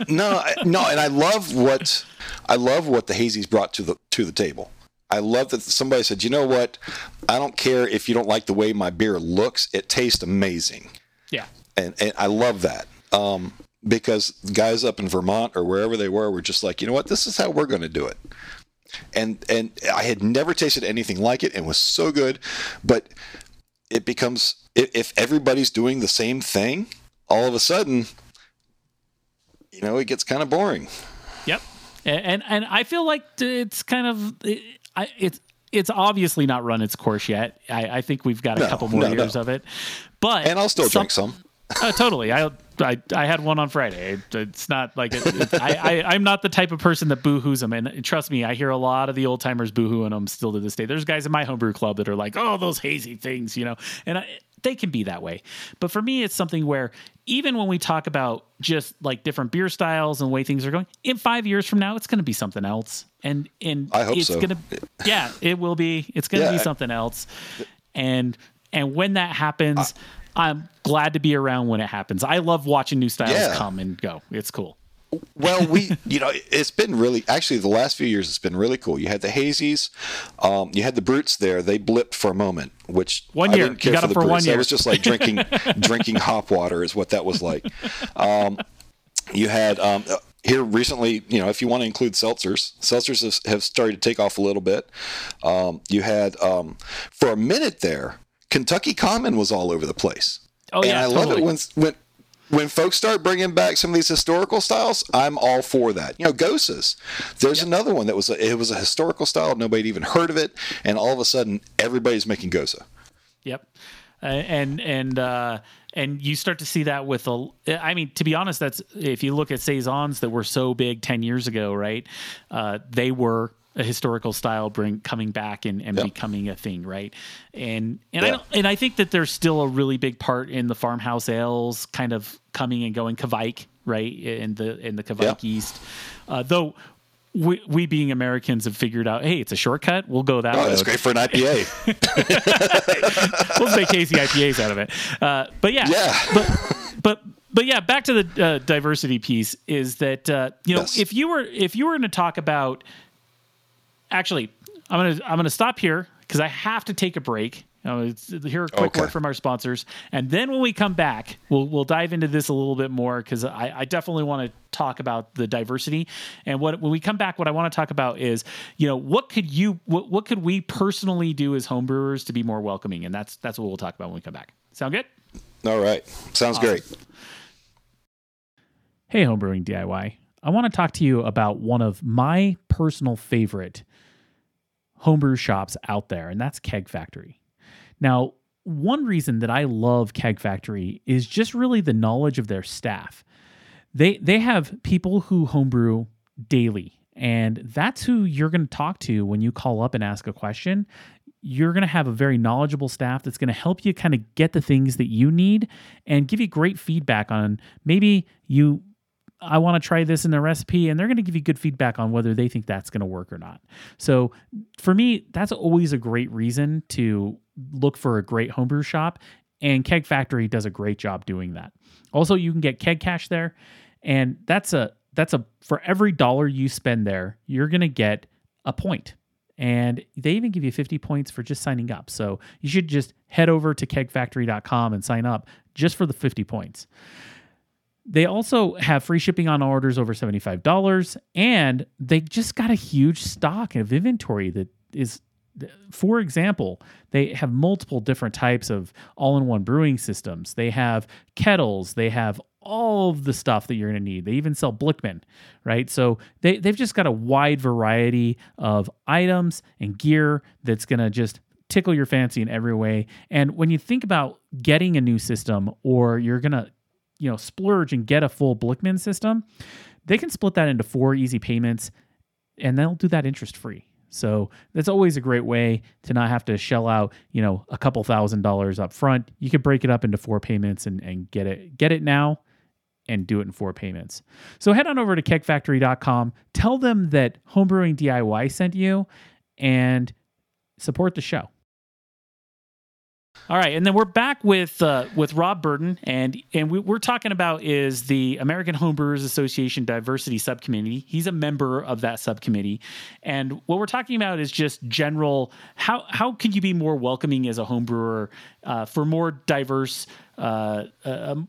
no, no, and I love what I love what the hazies brought to the to the table. I love that somebody said, you know what? I don't care if you don't like the way my beer looks; it tastes amazing, Yeah. and and I love that. Um, because guys up in Vermont or wherever they were were just like, you know what? This is how we're going to do it and and I had never tasted anything like it and it was so good but it becomes if, everybody's doing the same thing all of a sudden you know it gets kind of boring Yep. And and, I feel like it's kind of I, it's it's obviously not run its course yet. I, I think we've got a No, couple more no, years no. of it. But and I'll still drink some Oh, totally. I, I I had one on Friday. It, it's not like it, it, I, I I'm not the type of person that boohoos them. And trust me, I hear a lot of the old timers boohooing them still to this day. There's guys in my homebrew club that are like, oh, those hazy things, you know, and I, they can be that way. But for me, it's something where even when we talk about just like different beer styles and the way things are going, in five years from now, it's going to be something else. And and I hope it's so. gonna yeah, it will be. It's going to Yeah. be something else. And and when that happens, I'm glad to be around when it happens. I love watching new styles Yeah. come and go. It's cool. Well we you know it's been really actually the last few years it's been really cool you had the hazies um, you had the brutes there they blipped for a moment which One I year. didn't You care got for it the for one brutes. that was just like drinking drinking hop water is what that was like um, you had um, here recently you know if you want to include seltzers seltzers have, have started to take off a little bit um, you had um, for a minute there kentucky common was all over the place Oh, and yeah, i love totally. it when when when folks start bringing back some of these historical styles, I'm all for that. You know, Goses. There's another one that was a, it was a historical style. Nobody even heard of it, and all of a sudden, everybody's making Gose. Yep. and and uh, and you start to see that with a. I mean, to be honest, that's if you look at saisons that were so big ten years ago, right? Uh, they were a historical style bring coming back and, and becoming a thing, right? And and I and I think that there's still a really big part in the farmhouse ales kind of coming and going. Kveik, right? In the in the Kveik yeast, uh, though we, we being Americans have figured out, hey, it's a shortcut. We'll go that oh, way. That's great for an IPA. we'll make Casey IPAs out of it. Uh, but yeah, yeah. but but but yeah, back to the uh, diversity piece is that uh, you know Yes. if you were if you were going to talk about actually, I'm gonna I'm gonna stop here because I have to take a break. It's, hear a quick Okay. word from our sponsors, and then when we come back, we'll we'll dive into this a little bit more because I, I definitely want to talk about the diversity. And what when we come back, what I want to talk about is, you know, what could you what what could we personally do as homebrewers to be more welcoming, and that's that's what we'll talk about when we come back. Sound good? All right. Sounds great. Hey, homebrewing DIY. I want to talk to you about one of my personal favorite homebrew shops out there, and that's Keg Factory. Now, one reason that I love Keg Factory is just really the knowledge of their staff. They they have people who homebrew daily, and that's who you're going to talk to when you call up and ask a question. You're going to have a very knowledgeable staff that's going to help you kind of get the things that you need and give you great feedback on maybe you I want to try this in the recipe, and they're going to give you good feedback on whether they think that's going to work or not. So, for me, that's always a great reason to look for a great homebrew shop, and Keg Factory does a great job doing that. Also, you can get Keg Cash there, and that's a that's a for every dollar you spend there, you're going to get a point. And they even give you 50 points for just signing up. So you should just head over to kegfactory.com and sign up just for the 50 points. They also have free shipping on orders over $75 and they just got a huge stock of inventory that is for example, they have multiple different types of all-in-one brewing systems. They have kettles, they have all of the stuff that you're going to need. They even sell Blichmann, right? So they they've just got a wide variety of items and gear that's going to just tickle your fancy in every way. And when you think about getting a new system or you're going to you know splurge and get a full Blichmann system, they can split that into four easy payments and they'll do that interest free. So that's always a great way to not have to shell out, you know, a couple thousand dollars up front. You could break it up into four payments and, and get it get it now and do it in four payments. So head on over to kegfactory.com, tell them that homebrewing DIY sent you and support the show. All right, and then we're back with uh, with Rob Burton, and and we, we're talking about is the American Homebrewers Association Diversity Subcommittee. He's a member of that subcommittee, and what we're talking about is just general how how can you be more welcoming as a homebrewer uh, for more diverse. Uh, um,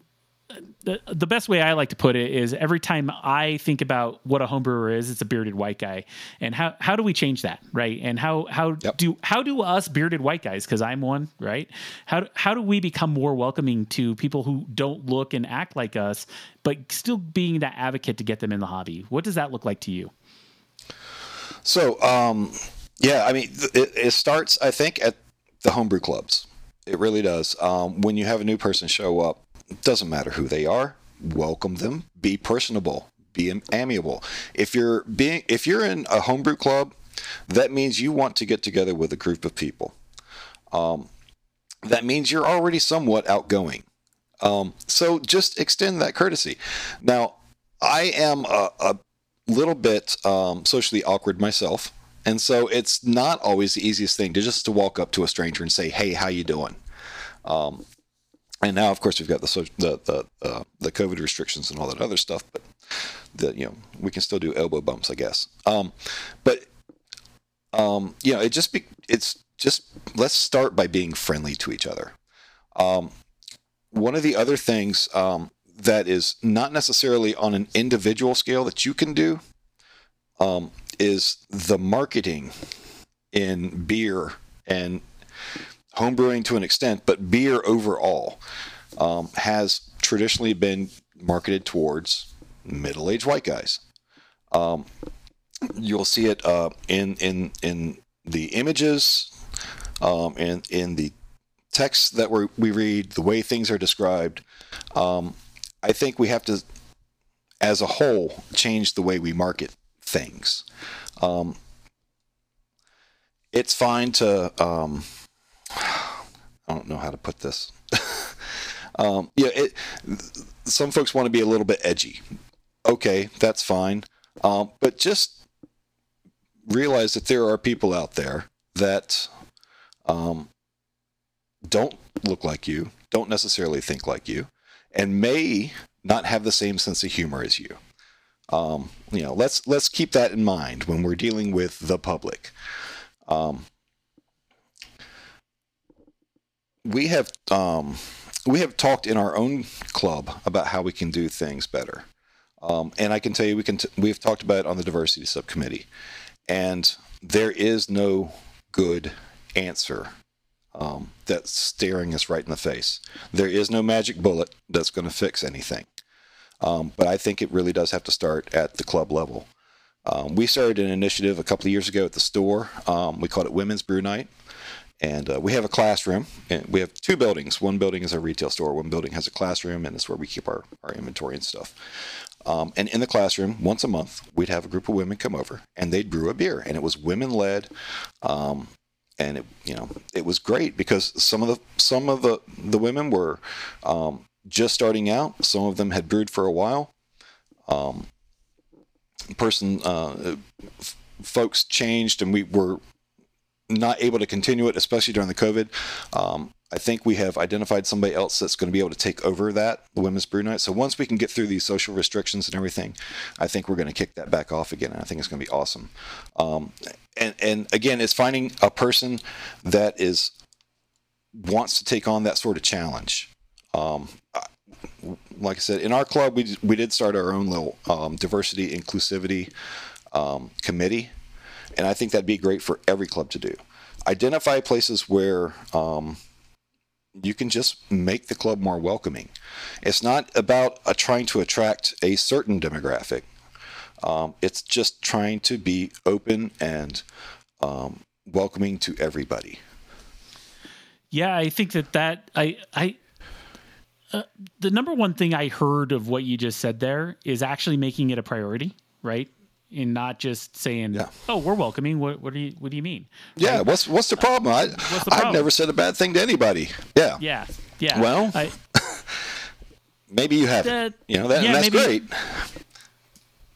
the, the best way I like to put it is every time I think about what a homebrewer is, it's a bearded white guy, and how how do we change that, right? And how how Yep. do how do us bearded white guys, because I'm one, right? How how do we become more welcoming to people who don't look and act like us, but still being that advocate to get them in the hobby? What does that look like to you? So, um, yeah, I mean, it, it starts, I think, at the homebrew clubs. It really does. Um, when you have a new person show up, doesn't matter who they are. Welcome them. Be personable. Be amiable. If you're being, if you're in a homebrew club, that means you want to get together with a group of people. Um, that means you're already somewhat outgoing. Um, so just extend that courtesy. Now, I am a, a little bit um, socially awkward myself, and so it's not always the easiest thing to just to walk up to a stranger and say, "Hey, how you doing?" Um, and now, of course, we've got the the the, uh, the COVID restrictions and all that other stuff, but you know we can still do elbow bumps, I guess. Um, but um, you know, it just be it's just let's start by being friendly to each other. Um, one of the other things um, that is not necessarily on an individual scale that you can do um, is the marketing in beer and homebrewing to an extent, but beer overall um, has traditionally been marketed towards middle-aged white guys. Um, you'll see it uh, in in in the images, um, and in the texts that we we read, the way things are described, um, I think we have to, as a whole, change the way we market things. Um, it's fine to, um, I don't know how to put this. um, yeah, it, some folks want to be a little bit edgy. Okay, that's fine. Um, but just realize that there are people out there that um, don't look like you, don't necessarily think like you, and may not have the same sense of humor as you. Um, you know, let's let's keep that in mind when we're dealing with the public. Um, we have um, we have talked in our own club about how we can do things better, um, and I can tell you we can t- we've talked about it on the diversity subcommittee, and there is no good answer um, that's staring us right in the face. There is no magic bullet that's going to fix anything. Um, but I think it really does have to start at the club level. Um, we started an initiative a couple of years ago at the store. Um, we called it Women's Brew Night. And uh, we have a classroom. And we have two buildings. One building is a retail store. One building has a classroom, and it's where we keep our, our inventory and stuff. Um, and in the classroom, once a month, we'd have a group of women come over, and they'd brew a beer, and it was women led. Um, and it, you know, it was great because some of the some of the the women were um, just starting out. Some of them had brewed for a while. Um, person, uh, f- folks changed, and we were not able to continue it, especially during the COVID. Um, I think we have identified somebody else that's going to be able to take over that, the Women's Brew Night. So once we can get through these social restrictions and everything, I think we're going to kick that back off again. And I think it's going to be awesome. Um, and, and again, it's finding a person that is wants to take on that sort of challenge. Um, like I said, in our club, we we did start our own little um, diversity inclusivity um, committee, and I think that'd be great for every club to do. Identify places where um, you can just make the club more welcoming. It's not about trying to attract a certain demographic. Um, it's just trying to be open and um, welcoming to everybody. Yeah, I think that that I I uh, the number one thing I heard of what you just said there is actually making it a priority, right? And not just saying, Yeah. "Oh, we're welcoming." What, what do you What do you mean? Yeah, Right? what's what's the problem? I, the I've never said a bad thing to anybody. Yeah, Yeah, yeah. Well, I, maybe you haven't. You know that, yeah, and that's maybe- great.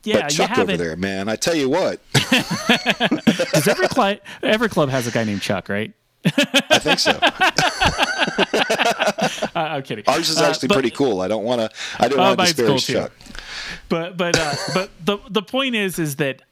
yeah, but you Chuck over haven't. there, man, I tell you what, Because every club every club has a guy named Chuck, right? I think so. Uh, I'm kidding. Ours is Uh, actually but- pretty cool. I don't want to. I don't Oh, want to mine's cool disparage. Chuck. But but uh, but the the point is is that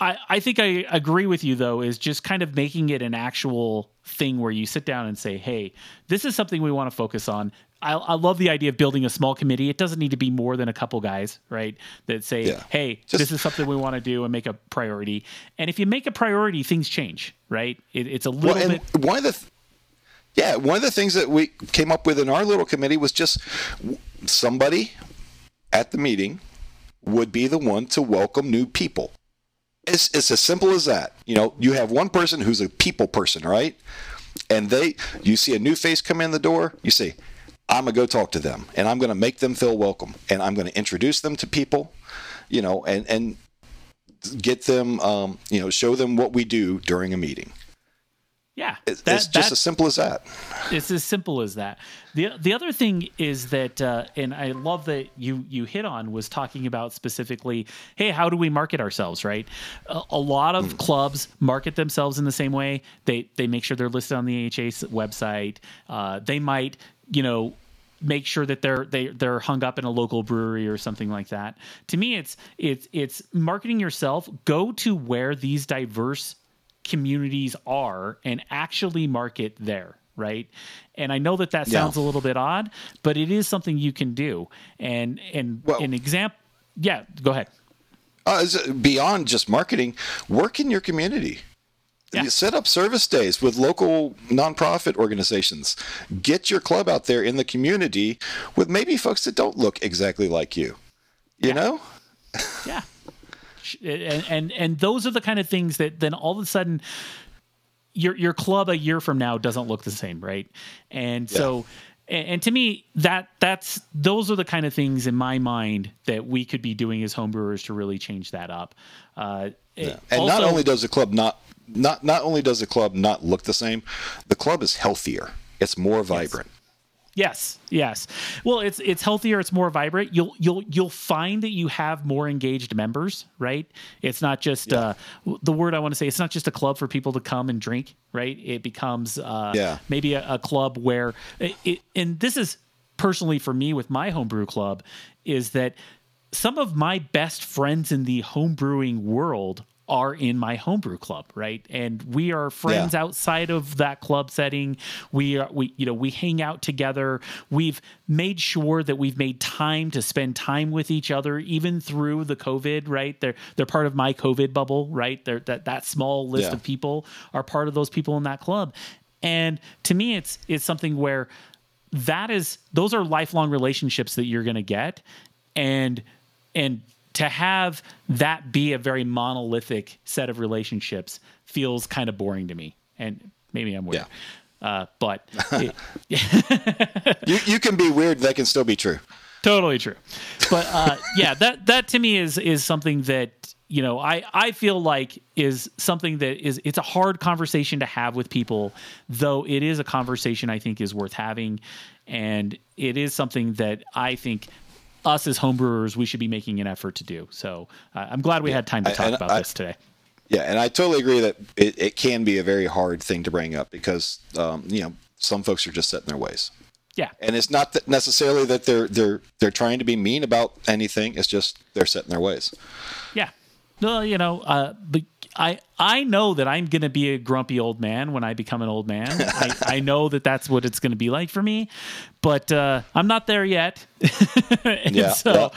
I I think I agree with you though is just kind of making it an actual thing where you sit down and say, hey, this is something we want to focus on. I, I love the idea of building a small committee. It doesn't need to be more than a couple guys, right? That say, Yeah. hey, Just- this is something we want to do and make a priority. And if you make a priority, things change, right? It, it's a little Well, and bit. one of the, th- yeah, one of the things that we came up with in our little committee was just somebody at the meeting would be the one to welcome new people. It's it's as simple as that. You know, you have one person who's a people person, right? And they, you see a new face come in the door, you say, I'm gonna go talk to them, and I'm gonna make them feel welcome, and I'm gonna introduce them to people, you know, and and get them, um, you know, show them what we do during a meeting. Yeah, It's, that- it's just as simple as that. it's as simple as that. the The other thing is that, uh, and I love that you you hit on was talking about specifically, hey, how do we market ourselves? Right, a, a lot of clubs market themselves in the same way. They they make sure they're listed on the AHA website. Uh, they might, you know. Make sure that they're they they're hung up in a local brewery or something like that. To me, it's it's it's marketing yourself. Go to where these diverse communities are and actually market there right and i know that that Yeah. sounds a little bit odd but it is something you can do and and Well- an example yeah go ahead Uh, beyond just marketing, work in your community. Yeah. You set up service days with local nonprofit organizations. Get your club out there in the community with maybe folks that don't look exactly like you. You know? yeah and, and and those are the kind of things that then all of a sudden your your club a year from now doesn't look the same, right? And yeah. so and, and, to me that that's those are the kind of things in my mind that we could be doing as homebrewers to really change that up. Uh, yeah. And also, not only does the club not not not only does the club not look the same, the club is healthier. It's more vibrant. Yes, yes. Yes. Well, it's it's healthier. It's more vibrant. You'll you'll you'll find that you have more engaged members, right? It's not just yeah. uh, the word I want to say. It's not just a club for people to come and drink, right? It becomes uh, yeah. maybe a, a club where, it, it, and this is personally for me with my homebrew club, is that some of my best friends in the homebrewing world are in my homebrew club, right? And we are friends yeah. outside of that club setting. We are we you know, we hang out together. We've made sure that we've made time to spend time with each other even through the COVID, right? They're they're part of my COVID bubble, right? They're that that small list yeah. of people are part of those people in that club. And to me it's it's something where that is those are lifelong relationships that you're going to get and and to have that be a very monolithic set of relationships feels kind of boring to me. And maybe I'm weird. Yeah. Uh, but it, you you can be weird. That can still be true. Totally true. But uh, yeah, that that to me is is something that you know I I feel like is something that is it's a hard conversation to have with people, though it is a conversation I think is worth having, and it is something that I think us as homebrewers, we should be making an effort to do. So uh, I'm glad we yeah. had time to talk I, about I, this today. Yeah, and I totally agree that it, it can be a very hard thing to bring up because um, you know some folks are just set in their ways. Yeah, and it's not that necessarily that they're they're they're trying to be mean about anything. It's just they're set in their ways. Yeah, well, you know, uh, but I I know that I'm going to be a grumpy old man when I become an old man. I, I know that that's what it's going to be like for me, but uh, I'm not there yet. yeah. So,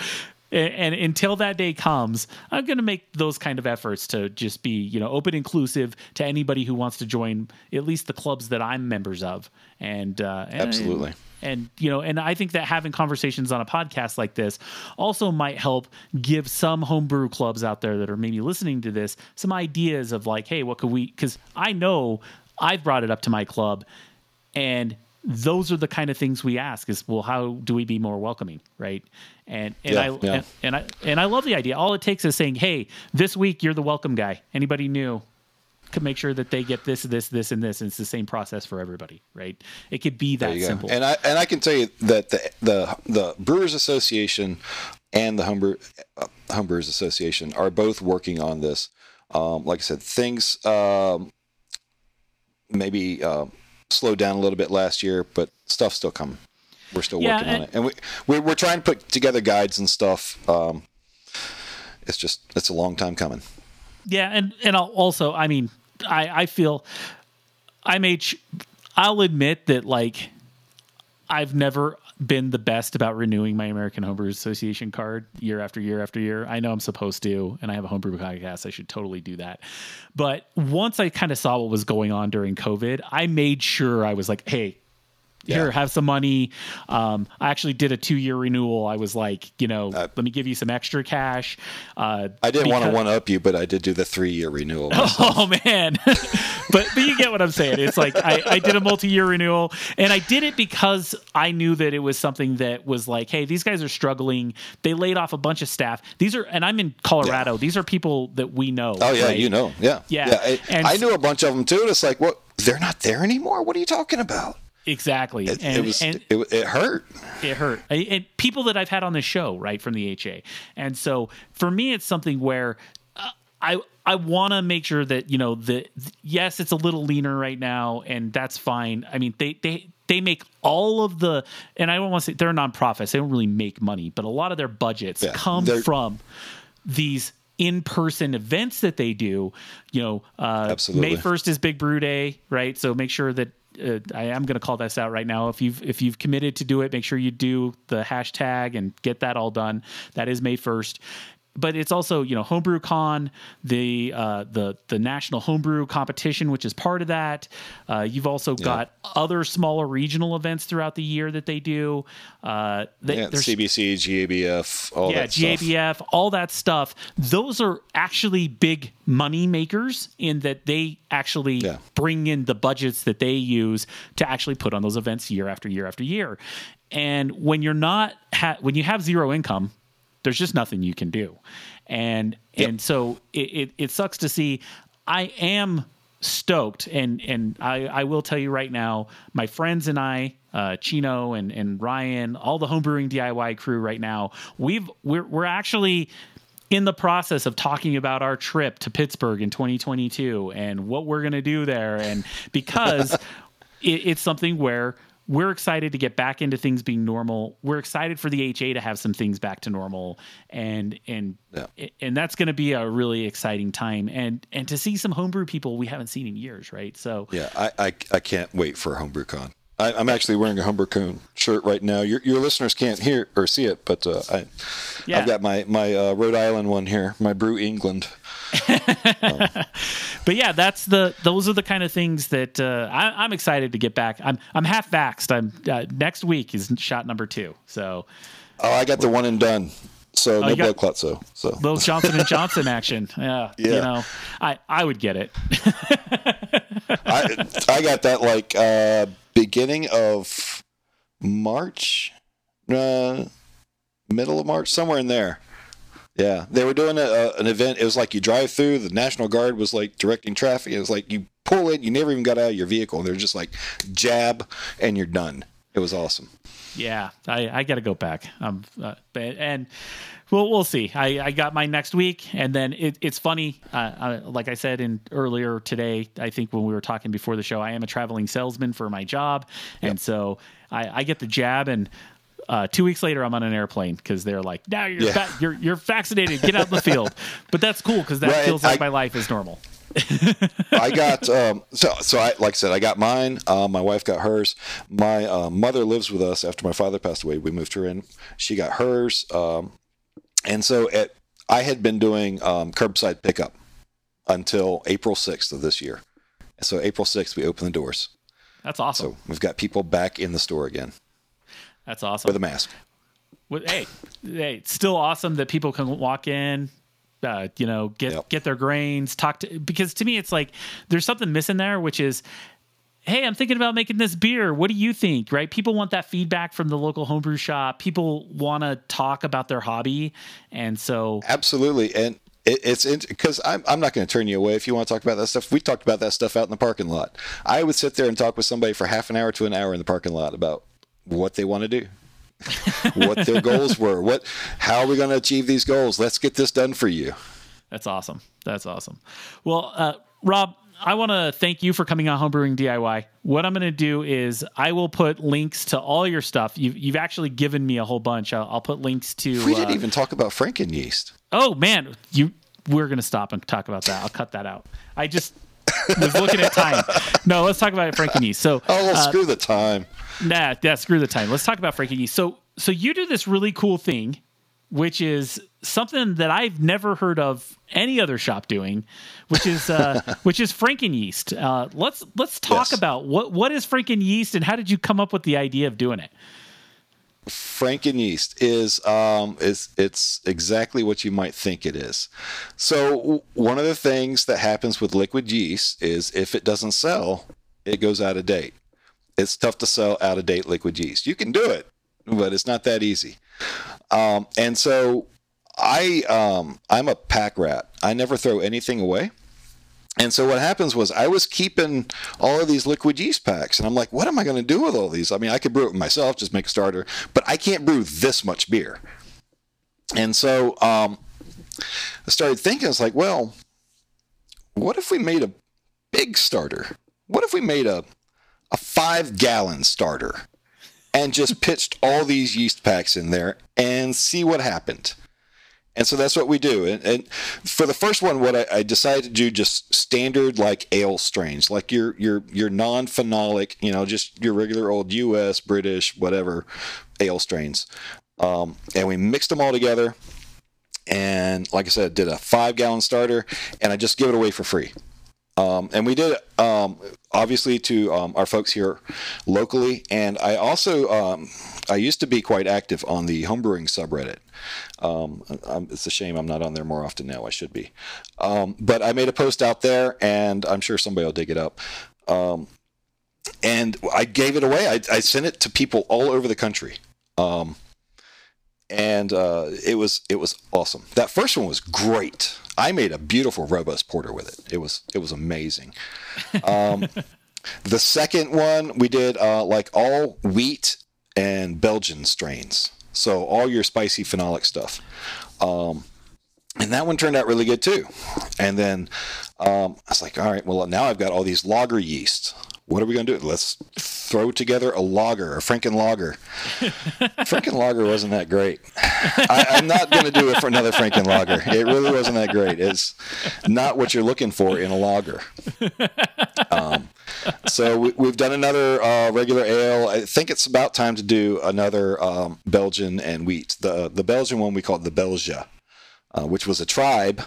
and, and until that day comes, I'm going to make those kind of efforts to just be, you know, open, inclusive to anybody who wants to join at least the clubs that I'm members of. And, uh, and absolutely and you know and i think that having conversations on a podcast like this also might help give some homebrew clubs out there that are maybe listening to this some ideas of like hey what could we because i know i've brought it up to my club and those are the kind of things we ask is well how do we be more welcoming right? And and yeah, i yeah. And, and i and i love the idea. All it takes is saying hey this week you're the welcome guy. Anybody new could make sure that they get this, this, this, and this, and it's the same process for everybody, right? It could be that simple. And I and I can tell you that the the the Brewers Association and the Homebrew uh, Homebrewers Association are both working on this. Um, like I said, things um, maybe uh, slowed down a little bit last year, but stuff's still coming. We're still yeah, working and, on it, and we we're, we're, trying to put together guides and stuff. Um, it's just it's a long time coming. Yeah, and and I'll also, I mean, I I feel I made. I'll admit that like I've never been the best about renewing my American Homebrew Association card year after year after year. I know I'm supposed to, and I have a homebrew podcast. I should totally do that. But once I kind of saw what was going on during COVID, I made sure I was like, hey, here yeah. have some money. Um, i actually did a two-year renewal. I was like you know uh, let me give you some extra cash. Uh, i didn't because... want to one up you but i did do the three-year renewal myself. oh man. But but you get what i'm saying. It's like I, I did a multi-year renewal and i did it because i knew that it was something that was like hey these guys are struggling. They laid off a bunch of staff. These are and i'm in colorado. Yeah. these are people that we know oh yeah right? you know. Yeah. Yeah, yeah. I, and I knew a bunch of them too and it's like what they're not there anymore? What are you talking about Exactly. It, and, it was, and it, it, hurt. It hurt. And people that I've had on the show, right, from the HA. And so for me, it's something where uh, I I want to make sure that you know the yes, it's a little leaner right now, and that's fine. I mean, they they they make all of the, and I don't want to say they're nonprofits. They don't really make money, but a lot of their budgets yeah, come from these in-person events that they do you know uh Absolutely. may 1st is big brew day right so make sure that uh, I am going to call this out right now. If you've if you've committed to do it, make sure you do the hashtag and get that all done. That is May first. But it's also you know homebrew con the uh, the the national homebrew competition which is part of that uh, you've also yeah. got other smaller regional events throughout the year that they do uh, they, yeah, cbc gabf all yeah gabf stuff. all that stuff those are actually big money makers in that they actually yeah. bring in the budgets that they use to actually put on those events year after year after year and when you're not ha- when you have zero income there's just nothing you can do. And yep. and so it, it, it sucks to see. I am stoked and and I, I will tell you right now, my friends and I, uh, Chino and, and Ryan, all the homebrewing DIY crew right now, we've we're we're actually in the process of talking about our trip to Pittsburgh in 2022 and what we're going to do there. And because it, it's something where we're excited to get back into things being normal. We're excited for the HA to have some things back to normal, and and yeah. and that's going to be a really exciting time. And and to see some homebrew people we haven't seen in years, right? So yeah, I I, I can't wait for homebrew con. I, am actually wearing a homebrew con shirt right now. Your your listeners can't hear or see it, but uh, I yeah. I've got my my uh, Rhode Island one here, my Brew England. but yeah, that's the those are the kind of things that uh, I, am excited to get back. I'm I'm half vaxxed. I'm uh, next week is shot number two. So oh, I got the one and done. So oh, no blood clot. So so little Johnson and Johnson action. Yeah, yeah. You know, I I would get it. I I got that like uh, beginning of March, uh, middle of March, somewhere in there. Yeah, they were doing a, an event. It was like you drive through. The National Guard was like directing traffic. It was like you pull in, you never even got out of your vehicle. They're just like jab, and you're done. It was awesome. Yeah, I, I got to go back. Um, uh, and well, we'll see. I, I got my next week, and then it, it's funny. Uh, uh, like I said in earlier today, I think when we were talking before the show, I am a traveling salesman for my job, yep. and so I, I get the jab, and uh, two weeks later, I'm on an airplane because they're like, "Now you're, yeah. you're you're vaccinated. Get out in the field." But that's cool because that right, feels like I, my life is normal. I got um, so so. I like I said, I got mine. Uh, my wife got hers. My uh, mother lives with us after my father passed away. We moved her in. She got hers, um, and so at, I had been doing um, curbside pickup until April 6th of this year. So April 6th, we open the doors. That's awesome. So we've got people back in the store again. That's awesome. With a mask. With, hey, hey, it's still awesome that people can walk in, uh, you know, get yep. get their grains, talk to because to me it's like there's something missing there, which is hey, I'm thinking about making this beer. What do you think? Right? People want that feedback from the local homebrew shop. People want to talk about their hobby, and so absolutely. And it's because I'm, I'm not going to turn you away if you want to talk about that stuff. We talked about that stuff out in the parking lot. I would sit there and talk with somebody for half an hour to an hour in the parking lot about what they want to do, what their goals were, what how are we going to achieve these goals? Let's get this done for you. That's awesome. That's awesome. Well, uh, Rob, I want to thank you for coming on Homebrewing DIY. What I'm going to do is I will put links to all your stuff. You've, you've actually given me a whole bunch. I'll, I'll put links to. We didn't uh, even talk about Franken yeast. Oh man, you we're going to stop and talk about that. I'll cut that out. I just was looking at time. No, let's talk about Franken yeast. So, oh, well, uh, screw the time. Nah, yeah, screw the time. Let's talk about Franken yeast. So, so you do this really cool thing, which is something that I've never heard of any other shop doing, which is uh, which is Franken yeast. Uh, let's let's talk yes. about what what is Franken yeast and how did you come up with the idea of doing it? Franken yeast is um, is it's exactly what you might think it is. So one of the things that happens with liquid yeast is if it doesn't sell, it goes out of date. It's tough to sell out of date liquid yeast. You can do it, but it's not that easy. Um, and so I um, I'm a pack rat. I never throw anything away. And so what happens was I was keeping all of these liquid yeast packs, and I'm like, what am I going to do with all these? I mean, I could brew it myself, just make a starter, but I can't brew this much beer. And so um, I started thinking, it's like, well, what if we made a big starter? What if we made a a five gallon starter and just pitched all these yeast packs in there and see what happened? And so that's what we do. And, and for the first one, what I, I, decided to do just standard like ale strains, like your your your non-phenolic, you know, just your regular old U.S., British, whatever ale strains. Um, and we mixed them all together. and like I said, did a five gallon starter, and I just give it away for free. Um, and we did um, obviously to um, our folks here locally, and I also um, I used to be quite active on the homebrewing subreddit. Um, it's a shame I'm not on there more often now. I should be, um, but I made a post out there, and I'm sure somebody will dig it up. and I gave it away. I, I, sent it to people all over the country and uh, it was it was awesome. That first one was great. I made a beautiful robust porter with it. It was it was amazing. Um, the second one we did uh, like all wheat and Belgian strains, so all your spicy phenolic stuff. Um, and that one turned out really good too. And then um, I was like, all right, well now I've got all these lager yeasts what are we going to do? Let's throw together a lager, a Franken lager. Franken lager wasn't that great. I, am not going to do it for another Franken lager. It really wasn't that great. It's not what you're looking for in a lager. Um, so we, have done another uh, regular ale. I think it's about time to do another um, Belgian and wheat. The the Belgian one we call it the Belgia, uh, which was a tribe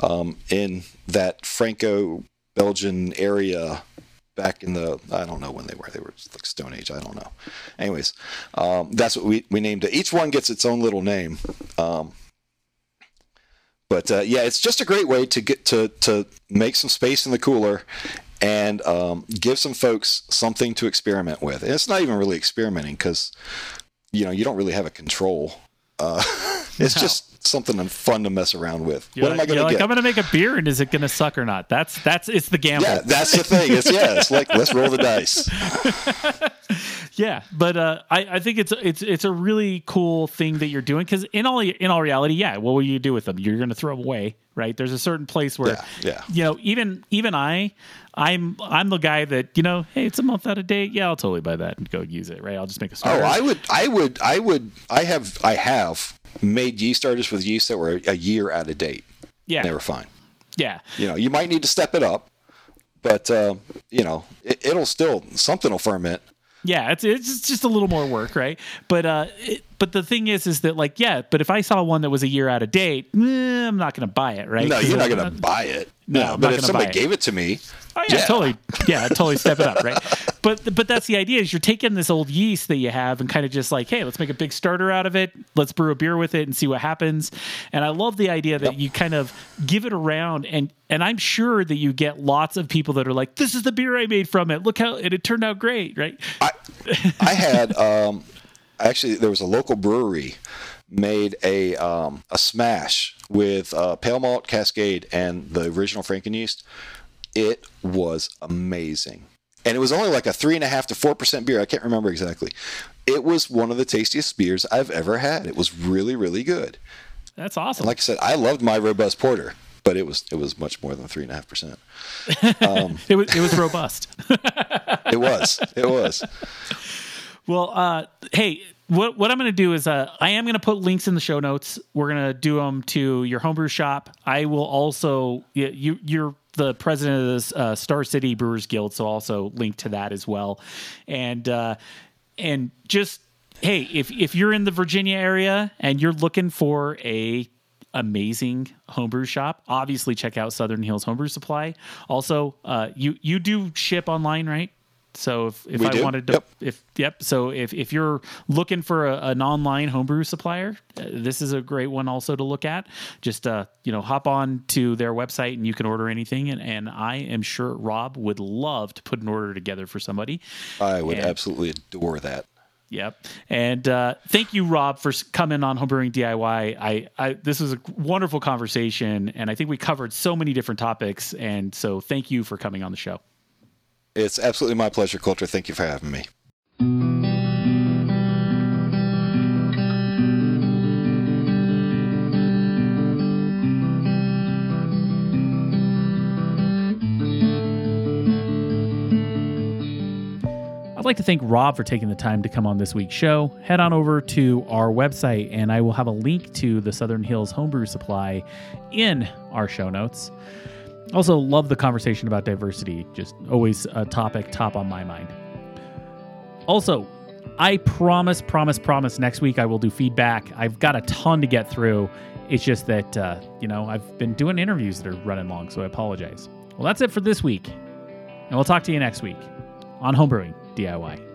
um, in that Franco Belgian area back in the I don't know when they were. They were like Stone Age. I don't know. Anyways, um, that's what we we named it. Each one gets its own little name. Um, but uh, yeah, it's just a great way to get to to make some space in the cooler and um, give some folks something to experiment with. And it's not even really experimenting because you know you don't really have a control. Uh, it's no. just something fun to mess around with. You're what like, am I going to like, get? I'm going to make a beer, and is it going to suck or not? That's that's it's the gamble. Yeah, that's the thing. It's yeah, it's like let's roll the dice. yeah, but uh, I I think it's it's it's a really cool thing that you're doing because in all in all reality, yeah, what will you do with them? You're going to throw them away, right? There's a certain place where yeah, yeah. you know even even I. I'm I'm the guy that you know. Hey, it's a month out of date. Yeah, I'll totally buy that and go use it. Right? I'll just make a. Starter. Oh, I would, I would, I would. I have, I have made yeast starters with yeast that were a year out of date. Yeah, they were fine. Yeah, you know, you might need to step it up, but uh, you know, it, will still something will ferment. Yeah, it's it's just a little more work, right? But uh, it, but the thing is, is that like, yeah, but if I saw one that was a year out of date, eh, I'm not going to buy it, right? No, you're not going to buy it. No, no but if somebody gave it to me, oh yeah, yeah, totally, yeah, totally step it up, right? But but that's the idea is you're taking this old yeast that you have and kind of just like, hey, let's make a big starter out of it. Let's brew a beer with it and see what happens. And I love the idea that yep. you kind of give it around and and I'm sure that you get lots of people that are like, this is the beer I made from it. Look how and it turned out great, right? I I had um actually there was a local brewery made a um, a smash with uh, pale malt Cascade and the original Franken yeast. It was amazing, and it was only like a three and a half to four percent beer. I can't remember exactly. It was one of the tastiest beers I've ever had. It was really really good. That's awesome. And like I said, I loved my robust porter, but it was it was much more than three and a half percent. Um, it was it was robust. it was. It was. Well, uh, hey, what what I'm going to do is uh, I am going to put links in the show notes. We're going to do them to your homebrew shop. I will also you you're the president of this uh, Star City Brewers Guild, so also link to that as well. And uh, and just hey, if if you're in the Virginia area and you're looking for a amazing homebrew shop, obviously check out Southern Hills Homebrew Supply. Also, uh, you you do ship online, right? So if, if I do. wanted to, yep. if yep, so if, if you're looking for a, an online homebrew supplier, uh, this is a great one also to look at. Just uh, you know, hop on to their website and you can order anything. And, and I am sure Rob would love to put an order together for somebody. I would and, absolutely adore that. Yep. And uh, thank you, Rob, for coming on Homebrewing DIY. I, I this was a wonderful conversation, and I think we covered so many different topics. And so, thank you for coming on the show. It's absolutely my pleasure, Coulter. Thank you for having me. I'd like to thank Rob for taking the time to come on this week's show. Head on over to our website, and I will have a link to the Southern Hills Homebrew Supply in our show notes. Also, love the conversation about diversity. Just always a topic top on my mind. Also, I promise, promise, promise next week I will do feedback. I've got a ton to get through. It's just that, uh, you know, I've been doing interviews that are running long, so I apologize. Well, that's it for this week. And we'll talk to you next week on Homebrewing DIY.